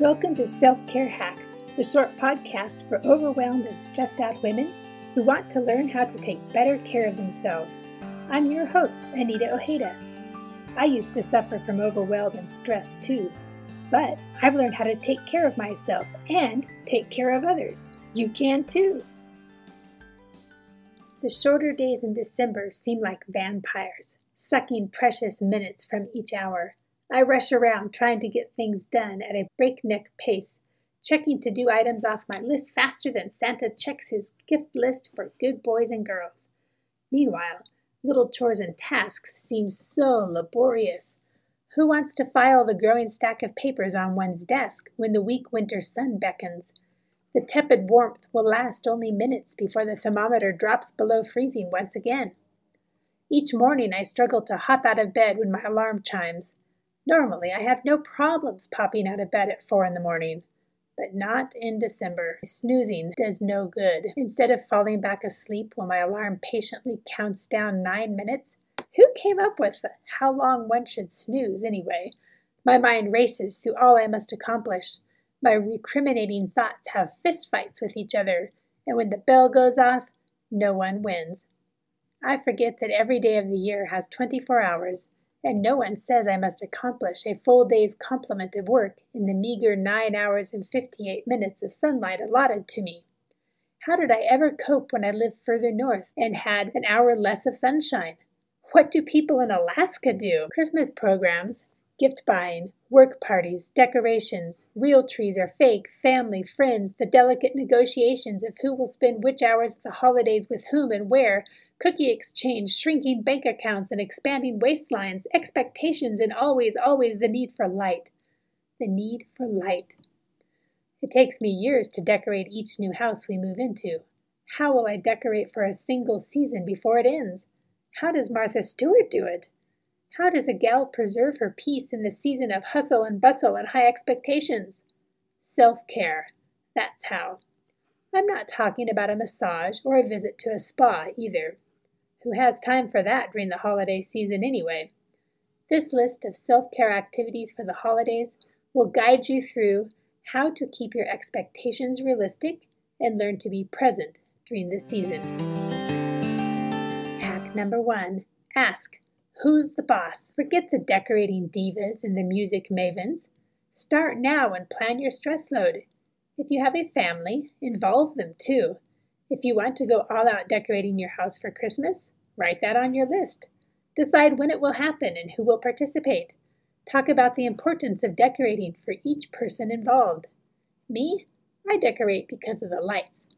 Welcome to Self Care Hacks, the short podcast for overwhelmed and stressed out women who want to learn how to take better care of themselves. I'm your host, Anita Ojeda. I used to suffer from overwhelm and stress too, but I've learned how to take care of myself and take care of others. You can too. The shorter days in December seem like vampires, sucking precious minutes from each hour. I rush around trying to get things done at a breakneck pace, checking to do items off my list faster than Santa checks his gift list for good boys and girls. Meanwhile, little chores and tasks seem so laborious. Who wants to file the growing stack of papers on one's desk when the weak winter sun beckons? The tepid warmth will last only minutes before the thermometer drops below freezing once again. Each morning I struggle to hop out of bed when my alarm chimes. Normally, I have no problems popping out of bed at four in the morning, but not in December. Snoozing does no good. Instead of falling back asleep while my alarm patiently counts down nine minutes, who came up with how long one should snooze anyway? My mind races through all I must accomplish. My recriminating thoughts have fistfights with each other, and when the bell goes off, no one wins. I forget that every day of the year has 24 hours and no one says I must accomplish a full day's complement of work in the meager nine hours and fifty eight minutes of sunlight allotted to me. How did I ever cope when I lived further north and had an hour less of sunshine? What do people in Alaska do? Christmas programs, gift buying, work parties, decorations, real trees or fake, family, friends, the delicate negotiations of who will spend which hours of the holidays with whom and where, cookie exchange, shrinking bank accounts and expanding waistlines, expectations, and always, always the need for light. The need for light. It takes me years to decorate each new house we move into. How will I decorate for a single season before it ends? How does Martha Stewart do it? How does a gal preserve her peace in the season of hustle and bustle and high expectations? Self care. That's how. I'm not talking about a massage or a visit to a spa either. Who has time for that during the holiday season anyway? This list of self care activities for the holidays will guide you through how to keep your expectations realistic and learn to be present during the season. Hack number one ask Who's the boss? Forget the decorating divas and the music mavens. Start now and plan your stress load. If you have a family, involve them too. If you want to go all out decorating your house for Christmas, write that on your list. Decide when it will happen and who will participate. Talk about the importance of decorating for each person involved. Me? I decorate because of the lights.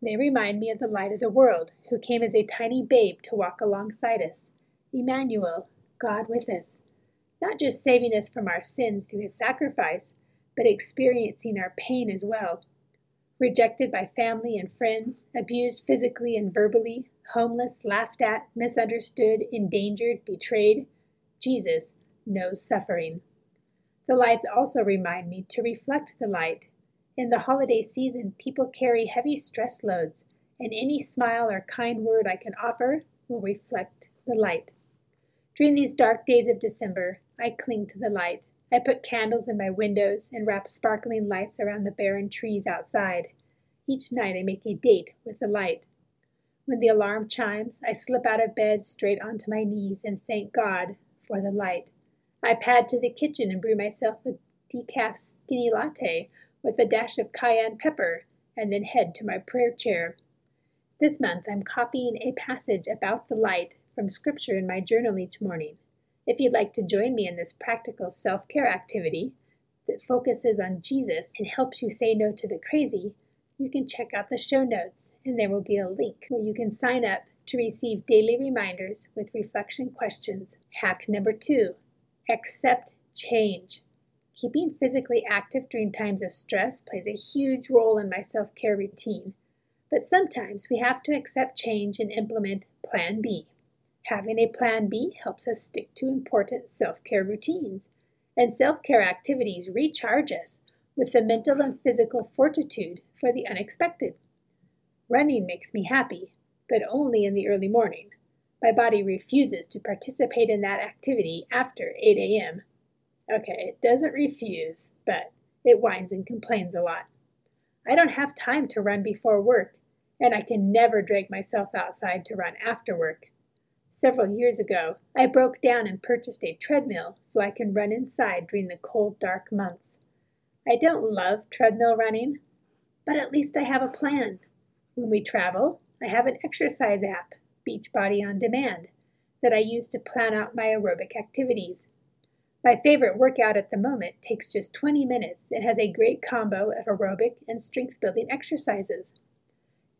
They remind me of the light of the world, who came as a tiny babe to walk alongside us. Emmanuel, God with us. Not just saving us from our sins through his sacrifice, but experiencing our pain as well rejected by family and friends, abused physically and verbally, homeless, laughed at, misunderstood, endangered, betrayed, Jesus knows suffering. The lights also remind me to reflect the light. In the holiday season, people carry heavy stress loads, and any smile or kind word I can offer will reflect the light. During these dark days of December, I cling to the light. I put candles in my windows and wrap sparkling lights around the barren trees outside. Each night I make a date with the light. When the alarm chimes, I slip out of bed straight onto my knees and thank God for the light. I pad to the kitchen and brew myself a decaf skinny latte with a dash of cayenne pepper and then head to my prayer chair. This month I'm copying a passage about the light from Scripture in my journal each morning. If you'd like to join me in this practical self care activity that focuses on Jesus and helps you say no to the crazy, you can check out the show notes, and there will be a link where you can sign up to receive daily reminders with reflection questions. Hack number two accept change. Keeping physically active during times of stress plays a huge role in my self care routine, but sometimes we have to accept change and implement Plan B. Having a plan B helps us stick to important self care routines, and self care activities recharge us with the mental and physical fortitude for the unexpected. Running makes me happy, but only in the early morning. My body refuses to participate in that activity after 8 a.m. Okay, it doesn't refuse, but it whines and complains a lot. I don't have time to run before work, and I can never drag myself outside to run after work. Several years ago, I broke down and purchased a treadmill so I can run inside during the cold, dark months. I don't love treadmill running, but at least I have a plan. When we travel, I have an exercise app, Beachbody on Demand, that I use to plan out my aerobic activities. My favorite workout at the moment takes just 20 minutes and has a great combo of aerobic and strength building exercises.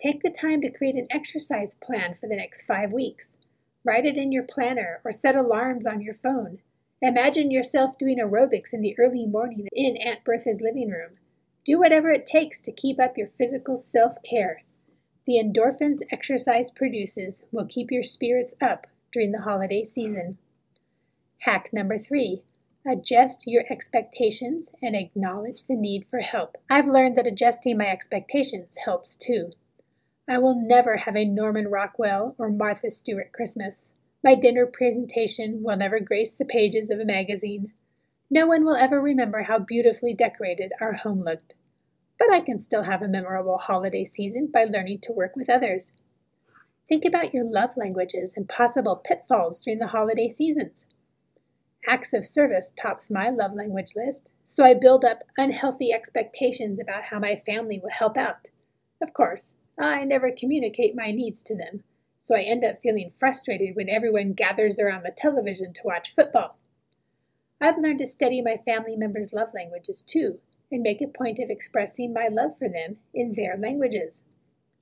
Take the time to create an exercise plan for the next five weeks. Write it in your planner or set alarms on your phone. Imagine yourself doing aerobics in the early morning in Aunt Bertha's living room. Do whatever it takes to keep up your physical self care. The endorphins exercise produces will keep your spirits up during the holiday season. Hack number three Adjust your expectations and acknowledge the need for help. I've learned that adjusting my expectations helps too. I will never have a Norman Rockwell or Martha Stewart Christmas. My dinner presentation will never grace the pages of a magazine. No one will ever remember how beautifully decorated our home looked. But I can still have a memorable holiday season by learning to work with others. Think about your love languages and possible pitfalls during the holiday seasons. Acts of service tops my love language list, so I build up unhealthy expectations about how my family will help out. Of course, I never communicate my needs to them, so I end up feeling frustrated when everyone gathers around the television to watch football. I've learned to study my family members' love languages too, and make a point of expressing my love for them in their languages.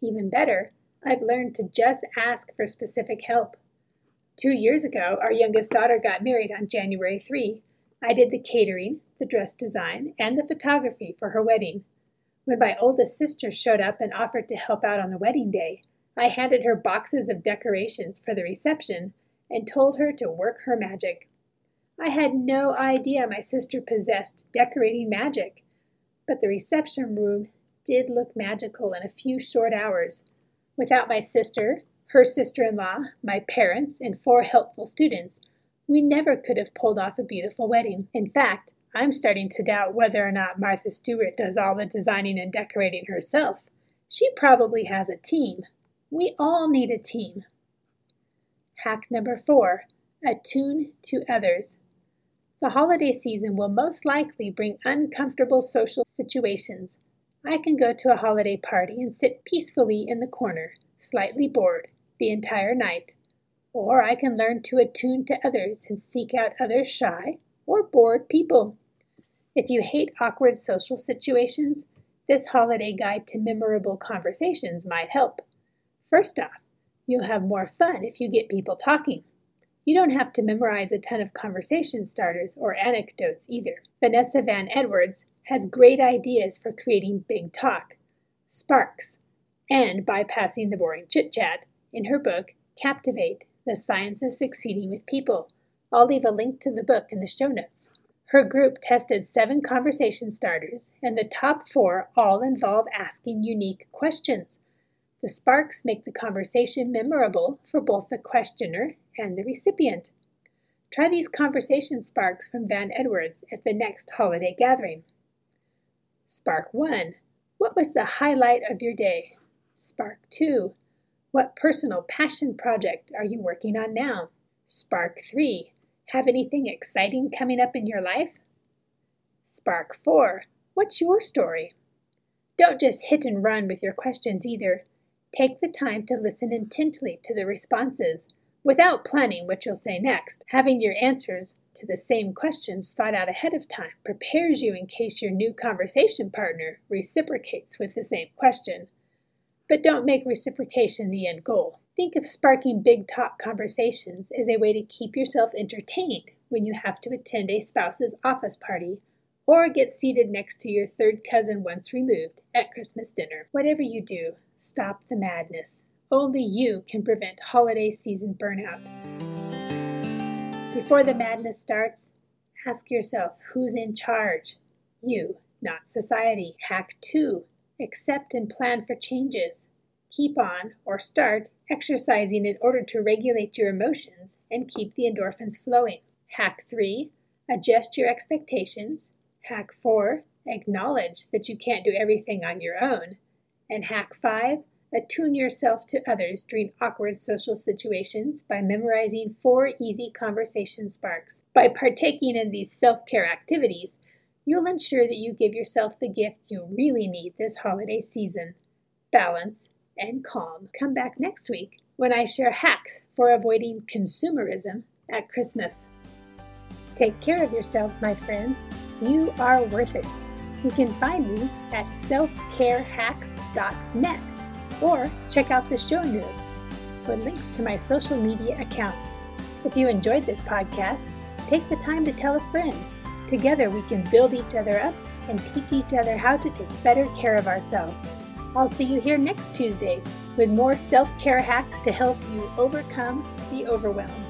Even better, I've learned to just ask for specific help. Two years ago, our youngest daughter got married on January 3. I did the catering, the dress design, and the photography for her wedding. When my oldest sister showed up and offered to help out on the wedding day, I handed her boxes of decorations for the reception and told her to work her magic. I had no idea my sister possessed decorating magic, but the reception room did look magical in a few short hours. Without my sister, her sister in law, my parents, and four helpful students, we never could have pulled off a beautiful wedding. In fact, I'm starting to doubt whether or not Martha Stewart does all the designing and decorating herself. She probably has a team. We all need a team. Hack number four attune to others. The holiday season will most likely bring uncomfortable social situations. I can go to a holiday party and sit peacefully in the corner, slightly bored, the entire night. Or I can learn to attune to others and seek out other shy or bored people. If you hate awkward social situations, this holiday guide to memorable conversations might help. First off, you'll have more fun if you get people talking. You don't have to memorize a ton of conversation starters or anecdotes either. Vanessa Van Edwards has great ideas for creating big talk, sparks, and bypassing the boring chit chat in her book, Captivate The Science of Succeeding with People. I'll leave a link to the book in the show notes. Her group tested seven conversation starters, and the top four all involve asking unique questions. The sparks make the conversation memorable for both the questioner and the recipient. Try these conversation sparks from Van Edwards at the next holiday gathering. Spark 1. What was the highlight of your day? Spark 2. What personal passion project are you working on now? Spark 3. Have anything exciting coming up in your life? Spark 4. What's your story? Don't just hit and run with your questions either. Take the time to listen intently to the responses without planning what you'll say next. Having your answers to the same questions thought out ahead of time prepares you in case your new conversation partner reciprocates with the same question. But don't make reciprocation the end goal. Think of sparking big talk conversations as a way to keep yourself entertained when you have to attend a spouse's office party or get seated next to your third cousin once removed at Christmas dinner. Whatever you do, stop the madness. Only you can prevent holiday season burnout. Before the madness starts, ask yourself who's in charge? You, not society. Hack 2 accept and plan for changes. Keep on, or start, exercising in order to regulate your emotions and keep the endorphins flowing. Hack 3 Adjust your expectations. Hack 4 Acknowledge that you can't do everything on your own. And hack 5 Attune yourself to others during awkward social situations by memorizing four easy conversation sparks. By partaking in these self care activities, you'll ensure that you give yourself the gift you really need this holiday season balance and calm. Come back next week when I share hacks for avoiding consumerism at Christmas. Take care of yourselves, my friends. You are worth it. You can find me at selfcarehacks.net or check out the show notes for links to my social media accounts. If you enjoyed this podcast, take the time to tell a friend. Together we can build each other up and teach each other how to take better care of ourselves. I'll see you here next Tuesday with more self care hacks to help you overcome the overwhelm.